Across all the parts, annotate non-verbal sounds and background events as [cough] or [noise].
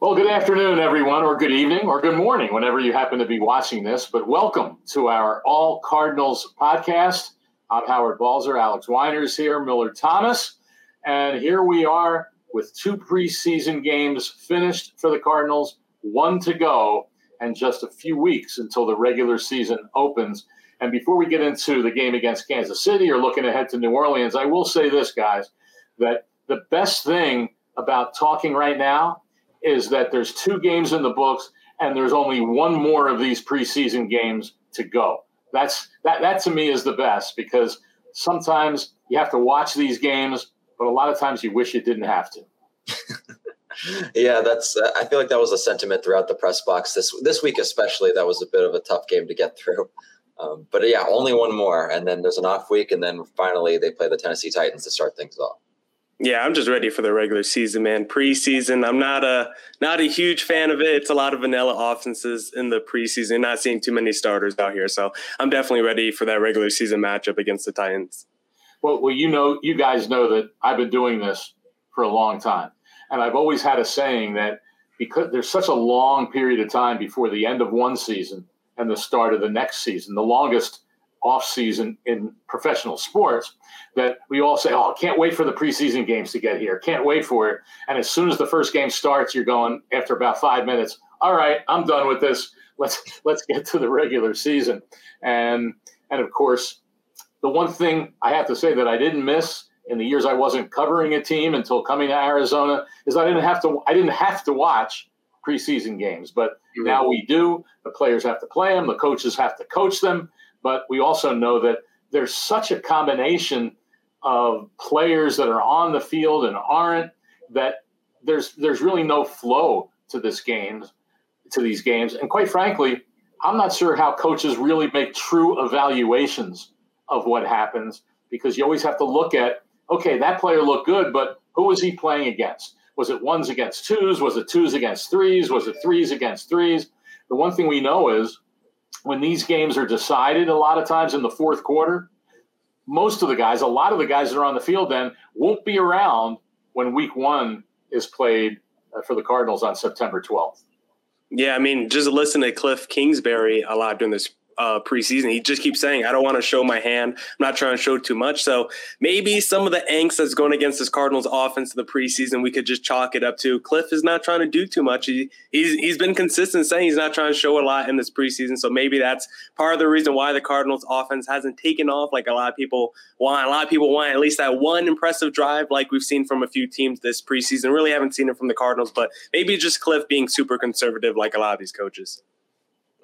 Well, good afternoon, everyone, or good evening, or good morning, whenever you happen to be watching this. But welcome to our All Cardinals podcast. I'm Howard Balzer, Alex Weiners here, Miller Thomas, and here we are with two preseason games finished for the Cardinals, one to go, and just a few weeks until the regular season opens. And before we get into the game against Kansas City or looking ahead to New Orleans, I will say this, guys, that the best thing about talking right now is that there's two games in the books and there's only one more of these preseason games to go. That's that that to me is the best because sometimes you have to watch these games, but a lot of times you wish you didn't have to. [laughs] yeah, that's. Uh, I feel like that was a sentiment throughout the press box this this week, especially. That was a bit of a tough game to get through. [laughs] Um, but yeah, only one more, and then there's an off week, and then finally they play the Tennessee Titans to start things off. Yeah, I'm just ready for the regular season, man. Preseason, I'm not a not a huge fan of it. It's a lot of vanilla offenses in the preseason. Not seeing too many starters out here, so I'm definitely ready for that regular season matchup against the Titans. Well, well, you know, you guys know that I've been doing this for a long time, and I've always had a saying that because there's such a long period of time before the end of one season and the start of the next season, the longest off season in professional sports that we all say, "Oh, can't wait for the preseason games to get here. Can't wait for it." And as soon as the first game starts, you're going after about five minutes. All right, I'm done with this. Let's [laughs] let's get to the regular season. And and of course, the one thing I have to say that I didn't miss in the years I wasn't covering a team until coming to Arizona is I didn't have to I didn't have to watch preseason games, but mm-hmm. now we do. The players have to play them. The coaches have to coach them but we also know that there's such a combination of players that are on the field and aren't that there's there's really no flow to this game to these games. And quite frankly i'm not sure how coaches really make true evaluations of what happens because you always have to look at okay that player looked good but who was he playing against? Was it ones against twos? Was it twos against threes? Was it threes against threes? The one thing we know is when these games are decided a lot of times in the fourth quarter, most of the guys, a lot of the guys that are on the field then won't be around when week one is played uh, for the Cardinals on September 12th. Yeah, I mean, just listen to Cliff Kingsbury a lot during this uh, preseason. He just keeps saying, I don't want to show my hand. I'm not trying to show too much. So maybe some of the angst that's going against this Cardinals offense in the preseason, we could just chalk it up to Cliff is not trying to do too much. He, he's, he's been consistent saying he's not trying to show a lot in this preseason. So maybe that's part of the reason why the Cardinals offense hasn't taken off like a lot of people want. A lot of people want at least that one impressive drive like we've seen from a few teams this preseason. Really haven't seen it from the Cardinals, but maybe just Cliff being super conservative like a lot of these coaches.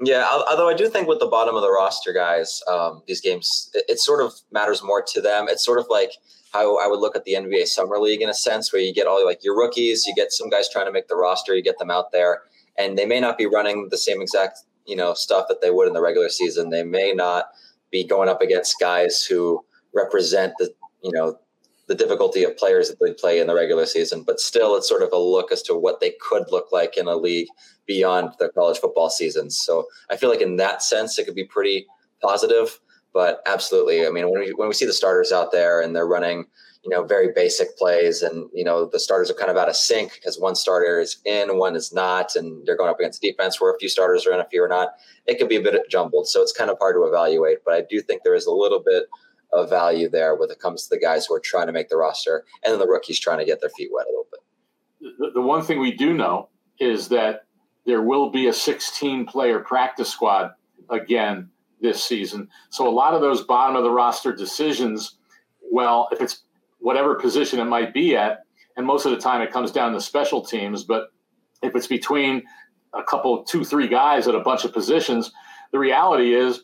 Yeah, although I do think with the bottom of the roster guys, um, these games it, it, sort of matters more to them. It's sort of like how I would look at the NBA Summer League in a sense, where you get all like your rookies, you get some guys trying to make the roster, you get them out there, and they may not be running the same exact you know stuff that they would in the regular season. They may not be going up against guys who represent the you know the difficulty of players that they play in the regular season, but still it's sort of a look as to what they could look like in a league beyond the college football seasons. So I feel like in that sense, it could be pretty positive. But absolutely, I mean, when we when we see the starters out there and they're running, you know, very basic plays, and you know the starters are kind of out of sync because one starter is in, one is not, and they're going up against defense where a few starters are in, a few are not. It could be a bit jumbled, so it's kind of hard to evaluate. But I do think there is a little bit of value there when it comes to the guys who are trying to make the roster and then the rookies trying to get their feet wet a little bit. The, the one thing we do know is that there will be a 16 player practice squad again this season. So a lot of those bottom of the roster decisions, well, if it's whatever position it might be at, and most of the time it comes down to special teams, but if it's between a couple, two, three guys at a bunch of positions, the reality is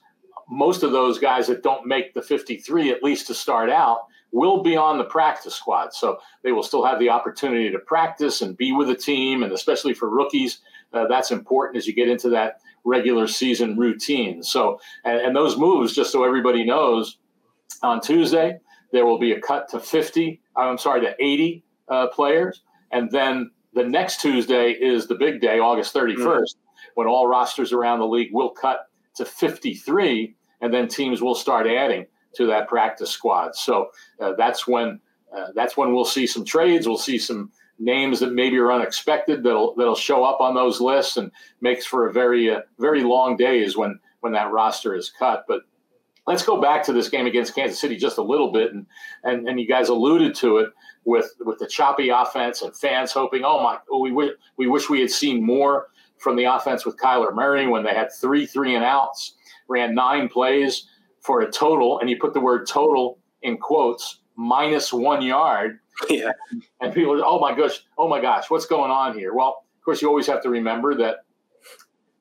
most of those guys that don't make the 53, at least to start out, will be on the practice squad. So they will still have the opportunity to practice and be with the team. And especially for rookies, uh, that's important as you get into that regular season routine. So, and, and those moves, just so everybody knows, on Tuesday, there will be a cut to 50, I'm sorry, to 80 uh, players. And then the next Tuesday is the big day, August 31st, mm-hmm. when all rosters around the league will cut to 53, and then teams will start adding to that practice squad. So uh, that's when uh, that's when we'll see some trades. We'll see some names that maybe are unexpected that'll that'll show up on those lists and makes for a very uh, very long days when when that roster is cut. But let's go back to this game against Kansas City just a little bit, and and, and you guys alluded to it with with the choppy offense and fans hoping, oh my, oh, we we wish we had seen more from the offense with Kyler Murray when they had three three and outs, ran nine plays for a total, and you put the word total in quotes minus one yard. Yeah. And people, oh my gosh, oh my gosh, what's going on here? Well, of course, you always have to remember that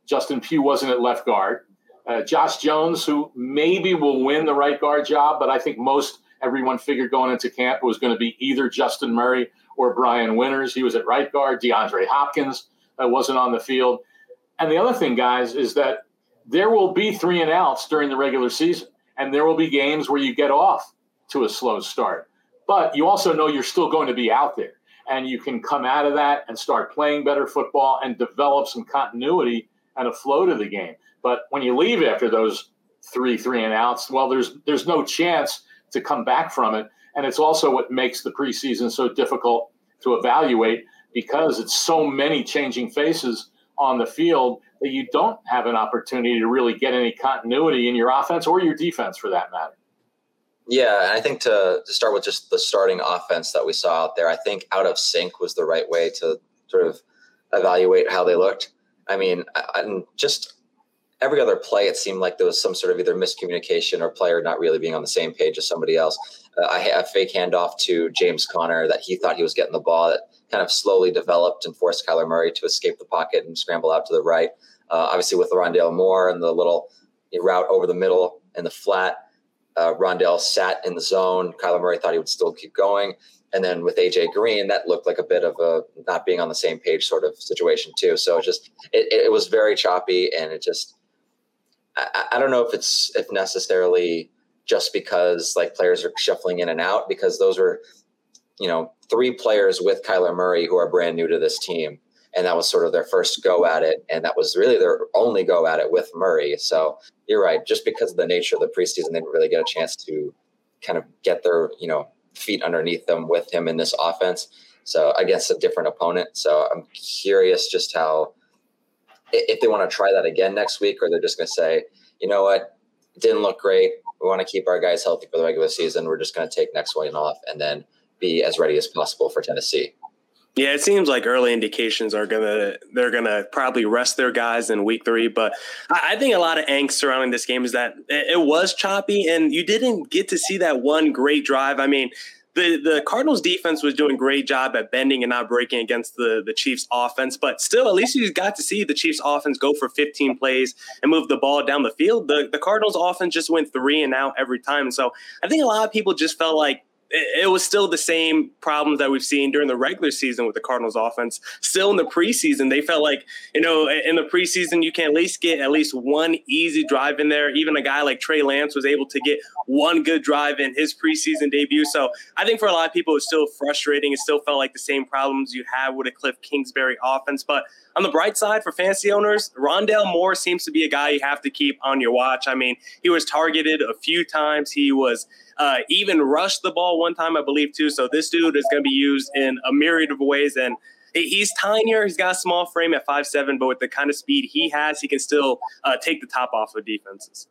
Justin Pugh wasn't at left guard. Uh, Josh Jones, who maybe will win the right guard job, but I think most everyone figured going into camp was going to be either Justin Murray or Brian Winters. He was at right guard. DeAndre Hopkins uh, wasn't on the field. And the other thing, guys, is that there will be three and outs during the regular season, and there will be games where you get off to a slow start. But you also know you're still going to be out there, and you can come out of that and start playing better football and develop some continuity and a flow to the game. But when you leave after those three three and outs, well, there's there's no chance to come back from it, and it's also what makes the preseason so difficult to evaluate because it's so many changing faces on the field that you don't have an opportunity to really get any continuity in your offense or your defense for that matter. Yeah, and I think to, to start with just the starting offense that we saw out there, I think out of sync was the right way to sort of evaluate how they looked. I mean, and just every other play, it seemed like there was some sort of either miscommunication or player not really being on the same page as somebody else. Uh, I had a fake handoff to James Conner that he thought he was getting the ball that kind of slowly developed and forced Kyler Murray to escape the pocket and scramble out to the right. Uh, obviously, with Rondale Moore and the little route over the middle and the flat, uh, Rondale sat in the zone. Kyler Murray thought he would still keep going. And then with AJ Green, that looked like a bit of a not being on the same page sort of situation too. So it just it, it was very choppy, and it just I, I don't know if it's if necessarily just because like players are shuffling in and out because those are you know three players with Kyler Murray who are brand new to this team. And that was sort of their first go at it. And that was really their only go at it with Murray. So you're right. Just because of the nature of the preseason they didn't really get a chance to kind of get their you know feet underneath them with him in this offense. So against a different opponent. So I'm curious just how if they want to try that again next week, or they're just going to say, you know what, it didn't look great. We want to keep our guys healthy for the regular season. We're just going to take next one off and then be as ready as possible for Tennessee. Yeah, it seems like early indications are gonna they're gonna probably rest their guys in week three. But I, think a lot of angst surrounding this game is that it was choppy and you didn't get to see that one great drive. I mean, the the Cardinals defense was doing a great job at bending and not breaking against the the Chiefs offense, but still at least you got to see the Chiefs offense go for 15 plays and move the ball down the field. The the Cardinals offense just went three and out every time. So I think a lot of people just felt like it, was still the same problems that we've seen during the regular season with the Cardinals offense. Still in the preseason, they felt like, you know, in the preseason, you can at least get at least one easy drive in there. Even a guy like Trey Lance was able to get one good drive in his preseason debut. So I think for a lot of people, it's still frustrating. It still felt like the same problems you have with a Cliff Kingsbury offense. But on the bright side for fantasy owners, Rondale Moore seems to be a guy you have to keep on your watch. I mean, he was targeted a few times. He was uh, even rushed the ball one time, I believe, too. So this dude is going to be used in a myriad of ways. And he's tinier. He's got a small frame at five seven, but with the kind of speed he has, he can still uh, take the top off of defenses.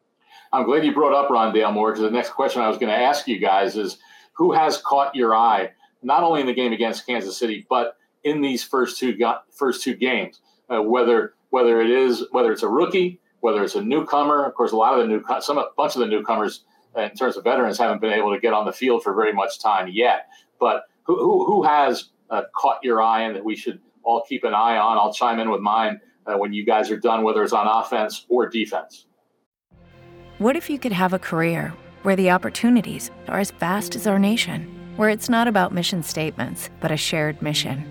I'm glad you brought up Rondale Moore because the next question I was going to ask you guys is who has caught your eye, not only in the game against Kansas City, but in these first two first two games, uh, whether whether it is whether it's a rookie, whether it's a newcomer. Of course, a lot of the new some bunch of the newcomers in terms of veterans haven't been able to get on the field for very much time yet. But who who, who has uh, caught your eye and that we should all keep an eye on? I'll chime in with mine uh, when you guys are done, whether it's on offense or defense. What if you could have a career where the opportunities are as vast as our nation, where it's not about mission statements, but a shared mission.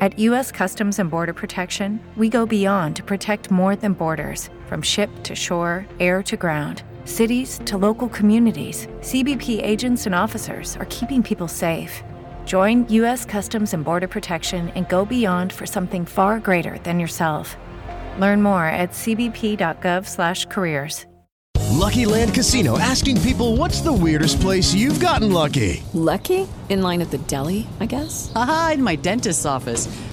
At U.S. Customs and Border Protection, we go beyond to protect more than borders from ship to shore, air to ground, cities to local communities. CBP agents and officers are keeping people safe. Join U.S. Customs and Border Protection and go beyond for something far greater than yourself. Learn more at cbp.gov/careers. Lucky Land Casino asking people what's the weirdest place you've gotten lucky? Lucky? In line at the deli, I guess? Aha, in my dentist's office.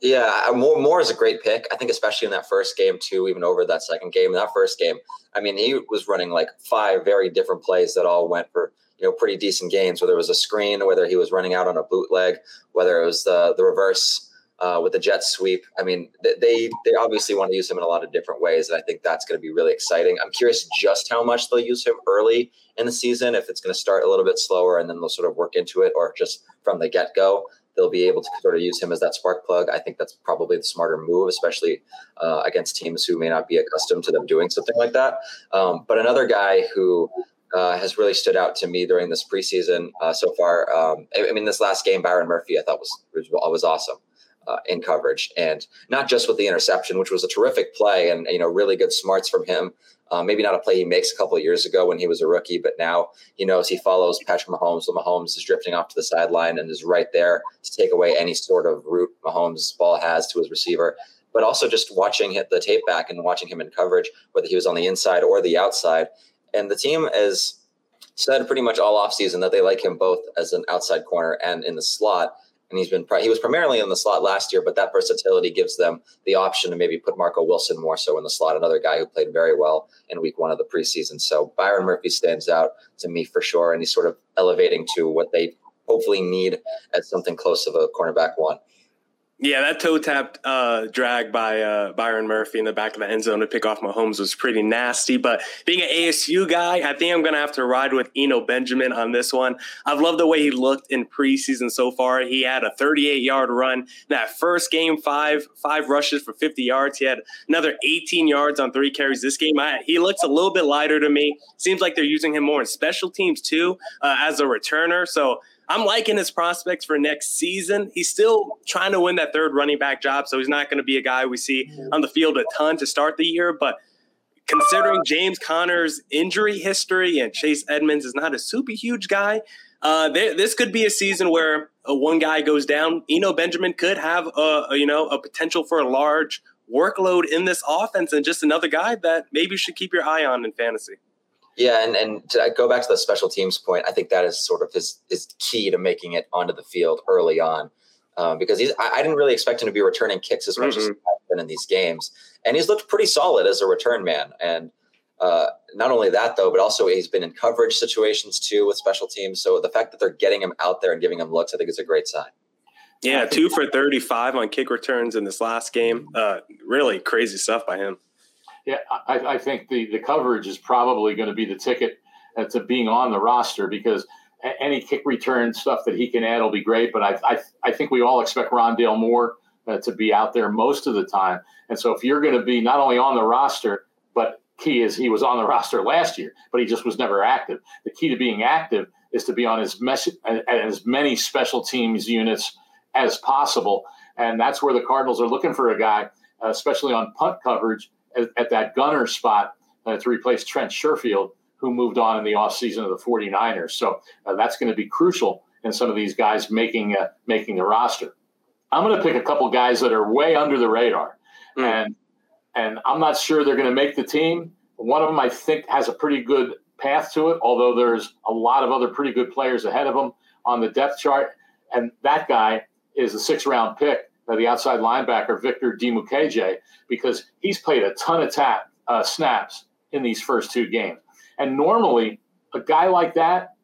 Yeah, Moore Moore is a great pick. I think especially in that first game too, even over that second game. In that first game, I mean, he was running like five very different plays that all went for you know pretty decent gains. Whether it was a screen, whether he was running out on a bootleg, whether it was the the reverse uh, with the jet sweep. I mean, they they obviously want to use him in a lot of different ways, and I think that's going to be really exciting. I'm curious just how much they'll use him early in the season. If it's going to start a little bit slower and then they'll sort of work into it, or just from the get go they'll be able to sort of use him as that spark plug. I think that's probably the smarter move, especially uh, against teams who may not be accustomed to them doing something like that. Um, but another guy who uh, has really stood out to me during this preseason uh, so far. Um, I, I, mean, this last game, Byron Murphy, I thought was was, was awesome. Uh, in coverage, and not just with the interception, which was a terrific play, and you know really good smarts from him um, maybe not a play he makes a couple of years ago when he was a rookie, but now he knows he follows Patrick Mahomes. So Mahomes is drifting off to the sideline and is right there to take away any sort of route Mahomes' ball has to his receiver. But also just watching hit the tape back and watching him in coverage, whether he was on the inside or the outside. And the team has said pretty much all offseason that they like him both as an outside corner and in the slot and he's been he was primarily in the slot last year, but that versatility gives them the option to maybe put Marco Wilson more so in the slot, another guy who played very well in week one of the preseason. So Byron Murphy stands out to me for sure, and he's sort of elevating to what they hopefully need as something close to a cornerback one. Yeah, that toe tap uh, drag by uh, Byron Murphy in the back of the end zone to pick off Mahomes was pretty nasty. But being an ASU guy, I think I'm going to have to ride with Eno Benjamin on this one. I've loved the way he looked in preseason so far. He had a 38 yard run that first game, five five rushes for 50 yards. He had another 18 yards on three carries this game. I, he looks a little bit lighter to me. Seems like they're using him more in special teams too uh, as a returner. So I'm liking his prospects for next season. He's still trying to win that third running back job, so he's not going to be a guy we see on the field a ton to start the year. But considering James Conner's injury history and Chase Edmonds is not a super huge guy, uh, this could be a season where uh, one guy goes down. Eno Benjamin could have a, a, you know a potential for a large workload in this offense, and just another guy that maybe you should keep your eye on in fantasy. Yeah, and and to go back to the special teams point, I think that is sort of his his key to making it onto the field early on, um, because he's I, I, didn't really expect him to be returning kicks as much mm-hmm. as he's been in these games, and he's looked pretty solid as a return man. And uh, not only that though, but also he's been in coverage situations too with special teams. So the fact that they're getting him out there and giving him looks, I think, is a great sign. Yeah, two for thirty-five on kick returns in this last game. Uh, really crazy stuff by him. Yeah, I, I think the, the coverage is probably going to be the ticket uh, to being on the roster because any kick return stuff that he can add will be great. But I, I, I think we all expect Rondale Moore uh, to be out there most of the time. And so if you're going to be not only on the roster, but key is he was on the [laughs] roster last year, but he just was never active. The key to being active is to be on as, mes- as many special teams units as possible. And that's where the Cardinals are looking for a guy, uh, especially on punt coverage, at, at that gunner spot uh, to replace Trent Sherfield, who moved on in the offseason of the 49ers. So uh, that's going to be crucial in some of these guys making uh, making the roster. I'm going to pick a couple guys that are way under the radar, mm. and and I'm not sure they're going to make the team. One of them I think has a pretty good path to it, although there's a lot of other pretty good players ahead of him on the depth chart. And that guy is a six round pick the outside linebacker Victor Dimukeje because he's played a ton of tap uh, snaps in these first two games. And normally, a guy like that,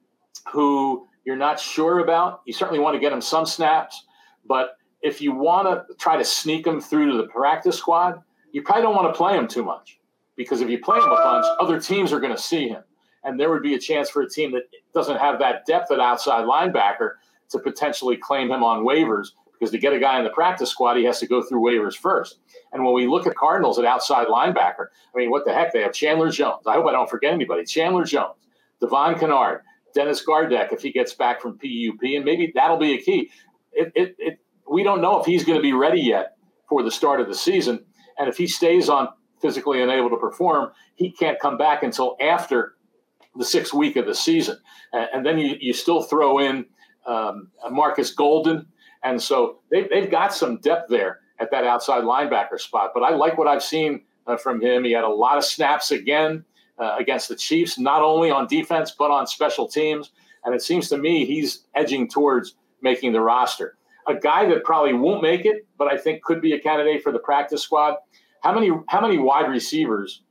who you're not sure about, you certainly want to get him some snaps, but if you want to try to sneak him through to the practice squad, you probably don't want to play him too much because if you play him a bunch, other teams are going to see him. And there would be a chance for a team that doesn't have that depth at outside linebacker to potentially claim him on waivers because to get a guy in the practice squad, he has to go through waivers first. And when we look at Cardinals at outside linebacker, I mean, what the heck? They have Chandler Jones. I hope I don't forget anybody. Chandler Jones, Devon Kennard, Dennis Gardeck if he gets back from PUP, and maybe that'll be a key. It, it, it, we don't know if he's going to be ready yet for the start of the season. And if he stays on physically unable to perform, he can't come back until after the sixth week of the season. And, and then you, you still throw in um, Marcus Golden. And so they, they've got some depth there at that outside linebacker spot. But I like what I've seen uh, from him. He had a lot of snaps again uh, against the Chiefs, not only on defense, but on special teams. And it seems to me he's edging towards making the roster. A guy that probably won't make it, but I think could be a candidate for the practice squad. How many how many wide receivers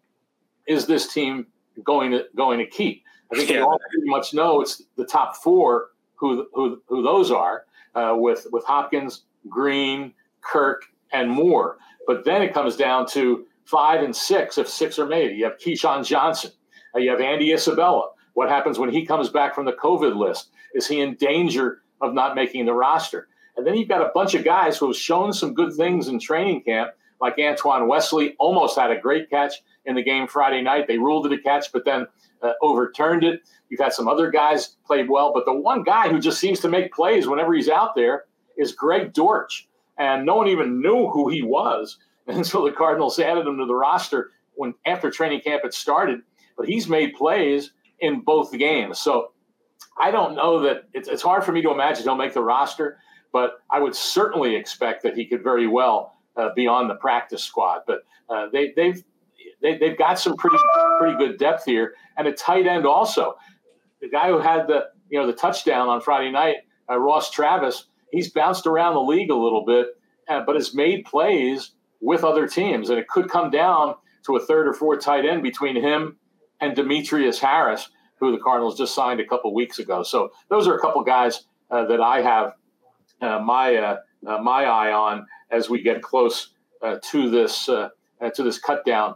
is this team going to going to keep? I think yeah. we all pretty much know it's the top four who who, who those are uh, with with Hopkins, Green, Kirk, and Moore. But then it comes down to five and six, if six are made. You have Keyshawn Johnson. Uh, you have Andy Isabella. What happens when he comes back from the COVID list? Is he in danger of not making the roster? And then you've got a bunch of guys who have shown some good things in training camp, like Antoine Wesley, almost had a great catch in the game Friday night. They ruled it a catch, but then uh, overturned it. You've had some other guys played well, but the one guy who just seems to make plays whenever he's out there is Greg Dortch. And no one even knew who he was [laughs] until so the Cardinals added him to the roster when after training camp had started. But he's made plays in both games. So I don't know that it's, it's hard for me to imagine he'll make the roster, but I would certainly expect that he could very well uh, be on the practice squad. But uh, they, they've they, they've got some pretty pretty good depth here, and a tight end also. The guy who had the you know the touchdown on Friday night, uh, Ross Travis, he's bounced around the league a little bit, uh, but has made plays with other teams, and it could come down to a third or fourth tight end between him and Demetrius Harris, who the Cardinals just signed a couple weeks ago. So those are a couple guys uh, that I have uh, my uh, uh, my eye on as we get close to this to this cut down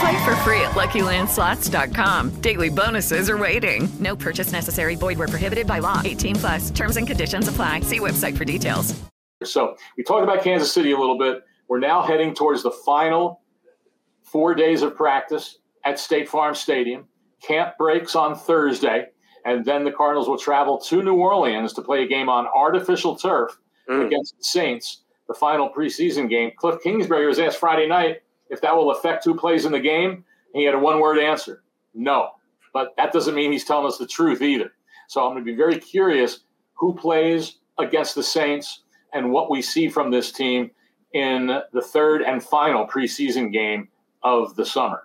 Play for free at LuckyLandSlots.com. Daily bonuses are waiting. No purchase necessary. Void were prohibited by law. 18 plus. Terms and conditions apply. See website for details. So we talked about Kansas City a little bit. We're now heading towards the final four days of practice at State Farm Stadium. Camp breaks on Thursday, and then the Cardinals will travel to New Orleans to play a game on artificial turf mm. against the Saints the final preseason game. Cliff Kingsbury was asked Friday night if that will affect who plays in the game. And he had a one word answer no. But that doesn't mean he's telling us the truth either. So I'm going to be very curious who plays against the Saints and what we see from this team in the third and final preseason game of the summer.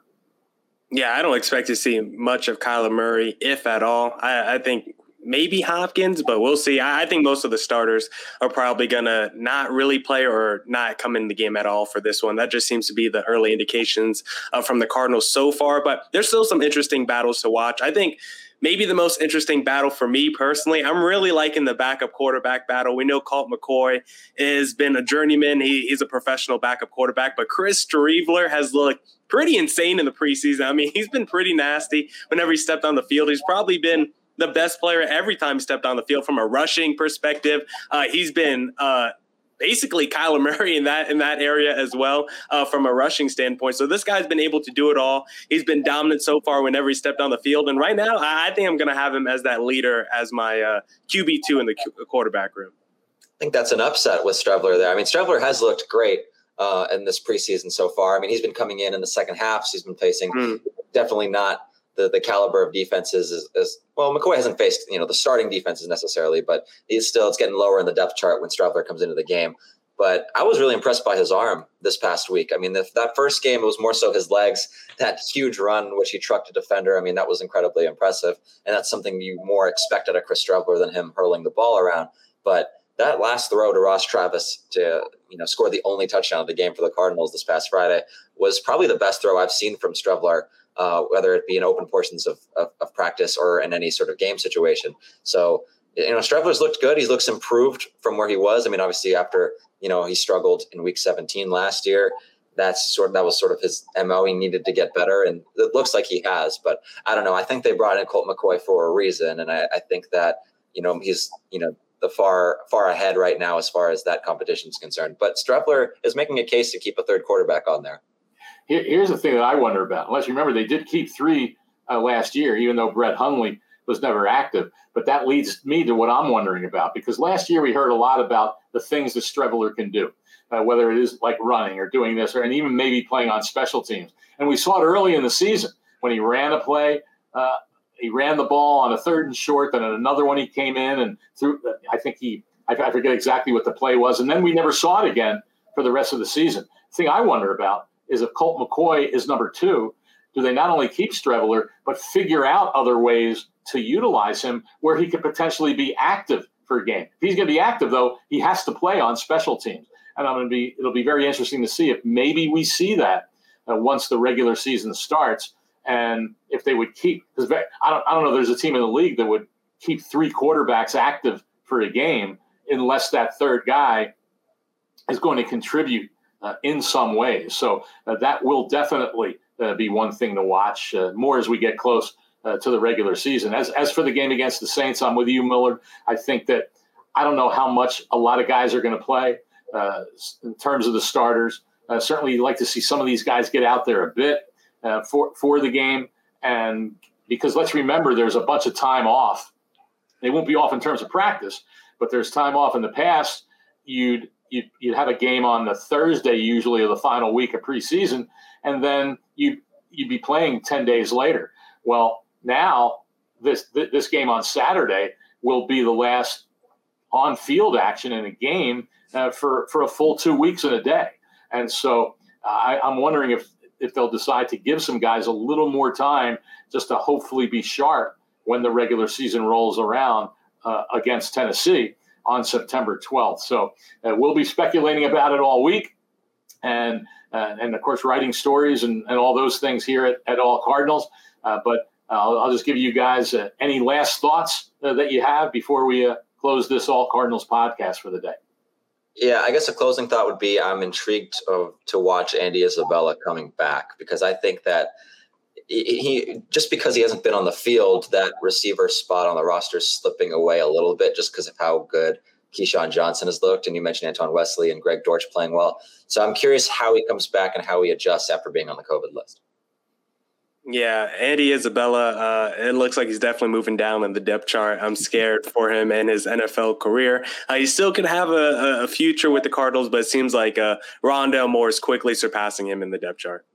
Yeah, I don't expect to see much of Kyler Murray, if at all. I, I think maybe Hopkins, but we'll see. I, think most of the starters are probably going to not really play or not come in the game at all for this one. That just seems to be the early indications uh, from the Cardinals so far, but there's still some interesting battles to watch. I think maybe the most interesting battle for me personally. I'm really liking the backup quarterback battle. We know Colt McCoy has been a journeyman. He, he's a professional backup quarterback, but Chris Streveler has looked pretty insane in the preseason. I mean, [laughs] he's been pretty nasty whenever he stepped on the field. He's probably been the best player every time he stepped on the field from a rushing perspective. Uh, he's been uh, basically Kyler Murray in that in that area as well uh, from a rushing standpoint. So this guy's been able to do it all. He's been dominant so far whenever he stepped on the field, and right now I think I'm going to have him as that leader as my uh, QB two in the quarterback room. I think that's an upset with Streveler there. I mean, Streveler has looked great uh, in this preseason so far. I mean, he's been coming in in the second halves. He's been facing mm. definitely not the, the caliber of defenses is, is, well, McCoy hasn't faced you know the starting defenses necessarily, but he's still it's getting lower in the depth chart when Streveler comes into the game. But I was really impressed by his arm this past week. I mean, the, that first game it was more so his legs, that huge run which he trucked a defender. I mean, that was incredibly impressive, and that's something you more expect out of Chris Streveler than him hurling the ball around. But that last throw to Ross Travis to you know score the only touchdown of the game for the Cardinals this past Friday was probably the best throw I've seen from Streveler uh, whether it be in open portions of, of, of, practice or in any sort of game situation. So, you know, Streveler's looked good. He looks improved from where he was. I mean, obviously after, you know, he struggled in week 17 last year, that's sort of, that was sort of his MO. He needed to get better and it looks like he has, but I don't know. I think they brought in Colt McCoy for a reason. And I, I think that, you know, he's, you know, the far far ahead right now as far as that competition is concerned. But Streveler is making a case to keep a third quarterback on there. Here, here's the thing that I wonder about. Unless you remember, they did keep three uh, last year, even though Brett Hundley was never active. But that leads me to what I'm wondering about because last year we heard a lot about the things that Streveler can do, uh, whether it is like running or doing this, or and even maybe playing on special teams. And we saw it early in the season when he ran a play. Uh, he ran the ball on a third and short. Then another one he came in and threw. I think he. I forget exactly what the play was, and then we never saw it again for the rest of the season. The thing I wonder about is if Colt McCoy is number two, do they not only keep Streveler, but figure out other ways to utilize him where he could potentially be active for a game? If he's going to be active, though, he has to play on special teams. And I'm going to be, it'll be very interesting to see if maybe we see that uh, once the regular season starts. And if they would keep, because I don't, I don't know, there's a team in the league that would keep three quarterbacks active for a game unless that third guy is going to contribute uh, in some ways. So uh, that will definitely uh, be one thing to watch uh, more as we get close uh, to the regular season. As as for the game against the Saints, I'm with you, Millard. I think that I don't know how much a lot of guys are going to play uh, in terms of the starters. certainly, you'd like to see some of these guys get out there a bit for for the game, and because let's remember, there's a bunch of time off. They won't be off in terms of practice, but there's time off in the past. You'd you'd, you'd have a game on the Thursday, usually of the final week of preseason, and then you you'd be playing ten days later. Well, now this this game on Saturday will be the last on field action in a game uh, for for a full two weeks in a day, and so uh, I, I'm wondering if if they'll decide to give some guys a little more time just to hopefully be sharp when the regular season rolls around uh, against Tennessee on September 12th. So uh, we'll be speculating about it all week. And, uh, and of course, writing stories and, and all those things here at, at All Cardinals. Uh, but I'll, I'll, just give you guys uh, any last thoughts uh, that you have before we uh, close this All Cardinals podcast for the day. Yeah, I guess a closing thought would be I'm intrigued of, to watch Andy Isabella coming back because I think that he just because he hasn't been on the field, that receiver spot on the roster is slipping away a little bit just because of how good Keyshawn Johnson has looked. And you mentioned Anton Wesley and Greg Dortch playing well. So I'm curious how he comes back and how he adjusts after being on the COVID list. Yeah, Andy Isabella, uh, it looks like he's definitely moving down in the depth chart. I'm scared for him and his NFL career. Uh, he still could have a, a, future with the Cardinals, but it seems like uh, Rondale Moore is quickly surpassing him in the depth chart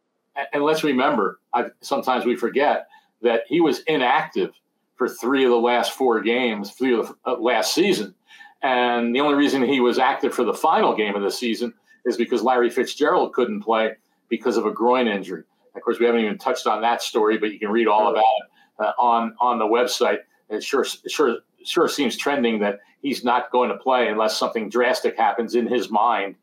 and let's remember, I, sometimes we forget that he was inactive for three of the last four games, three of the uh, last season. And the only reason he was active for the final game of the season is because Larry Fitzgerald couldn't play because of a groin injury. Of course, we haven't even touched on that story, but you can read all about it uh, on on the website. It sure sure sure seems trending that he's not going to play unless something drastic happens in his mind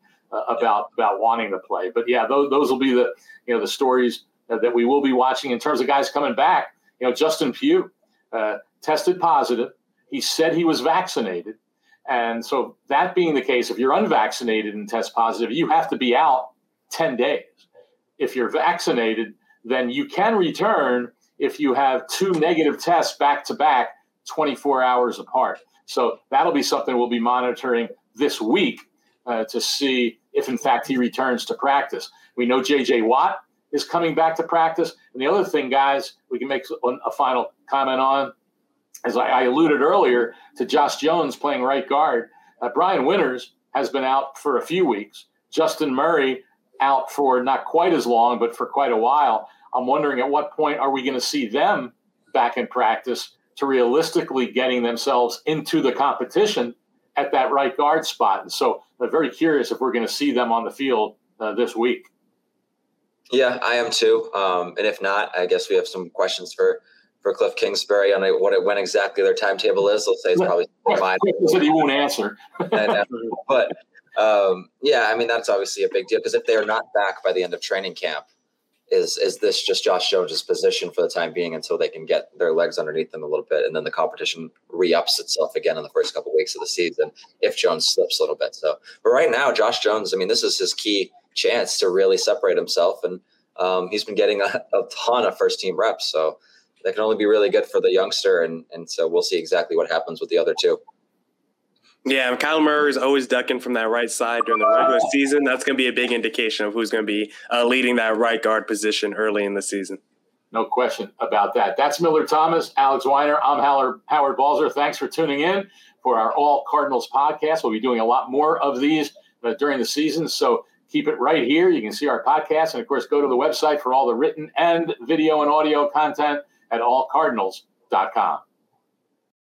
about about wanting to play. But yeah, those, those will be the you know the stories that we will be watching in terms of guys coming back. You know, Justin Pugh uh, tested positive. He said he was vaccinated, and so that being the case, if you're unvaccinated and test positive, you have to be out ten days. If you're vaccinated, then you can return if you have two negative tests back to back, 24 hours apart. So that'll be something we'll be monitoring this week uh, to see if, in fact, he returns to practice. We know J.J. Watt is coming back to practice. And the other thing, guys, we can make a final comment on, as I, alluded earlier to Josh Jones playing right guard. Uh, Brian Winters has been out for a few weeks. Justin Murray out for not quite as long, but for quite a while. I'm wondering at what point are we going to see them back in practice to realistically getting themselves into the competition at that right guard spot. And so I'm very curious if we're going to see them on the field uh, this week. Yeah, I am too. Um, and if not, I guess we have some questions for for Cliff Kingsbury on what it, when exactly their timetable is. Let's say it's probably fine. He said he won't answer. [laughs] but um, yeah, I mean that's obviously a big deal because if they're not back by the end of training camp, is is this just Josh Jones's position for the time being until they can get their legs underneath them a little bit, and then the competition re-ups itself again in the first couple of weeks of the season if Jones slips a little bit. So, but right now, Josh Jones, I mean, this is his key chance to really separate himself, and um, he's been getting a, a ton of first team reps. So that can only be really good for the youngster, and and so we'll see exactly what happens with the other two. Yeah, Kyler Murray is always ducking from that right side during the regular season. That's going to be a big indication of who's going to be uh, leading that right guard position early in the season. No question about that. That's Miller Thomas, Alex Weiner. I'm Howard, Howard Balzer. Thanks for tuning in for our All Cardinals podcast. We'll be doing a lot more of these uh, during the season. So keep it right here. You can see our podcast. And of course, go to the website for all the written and video and audio content at allcardinals.com.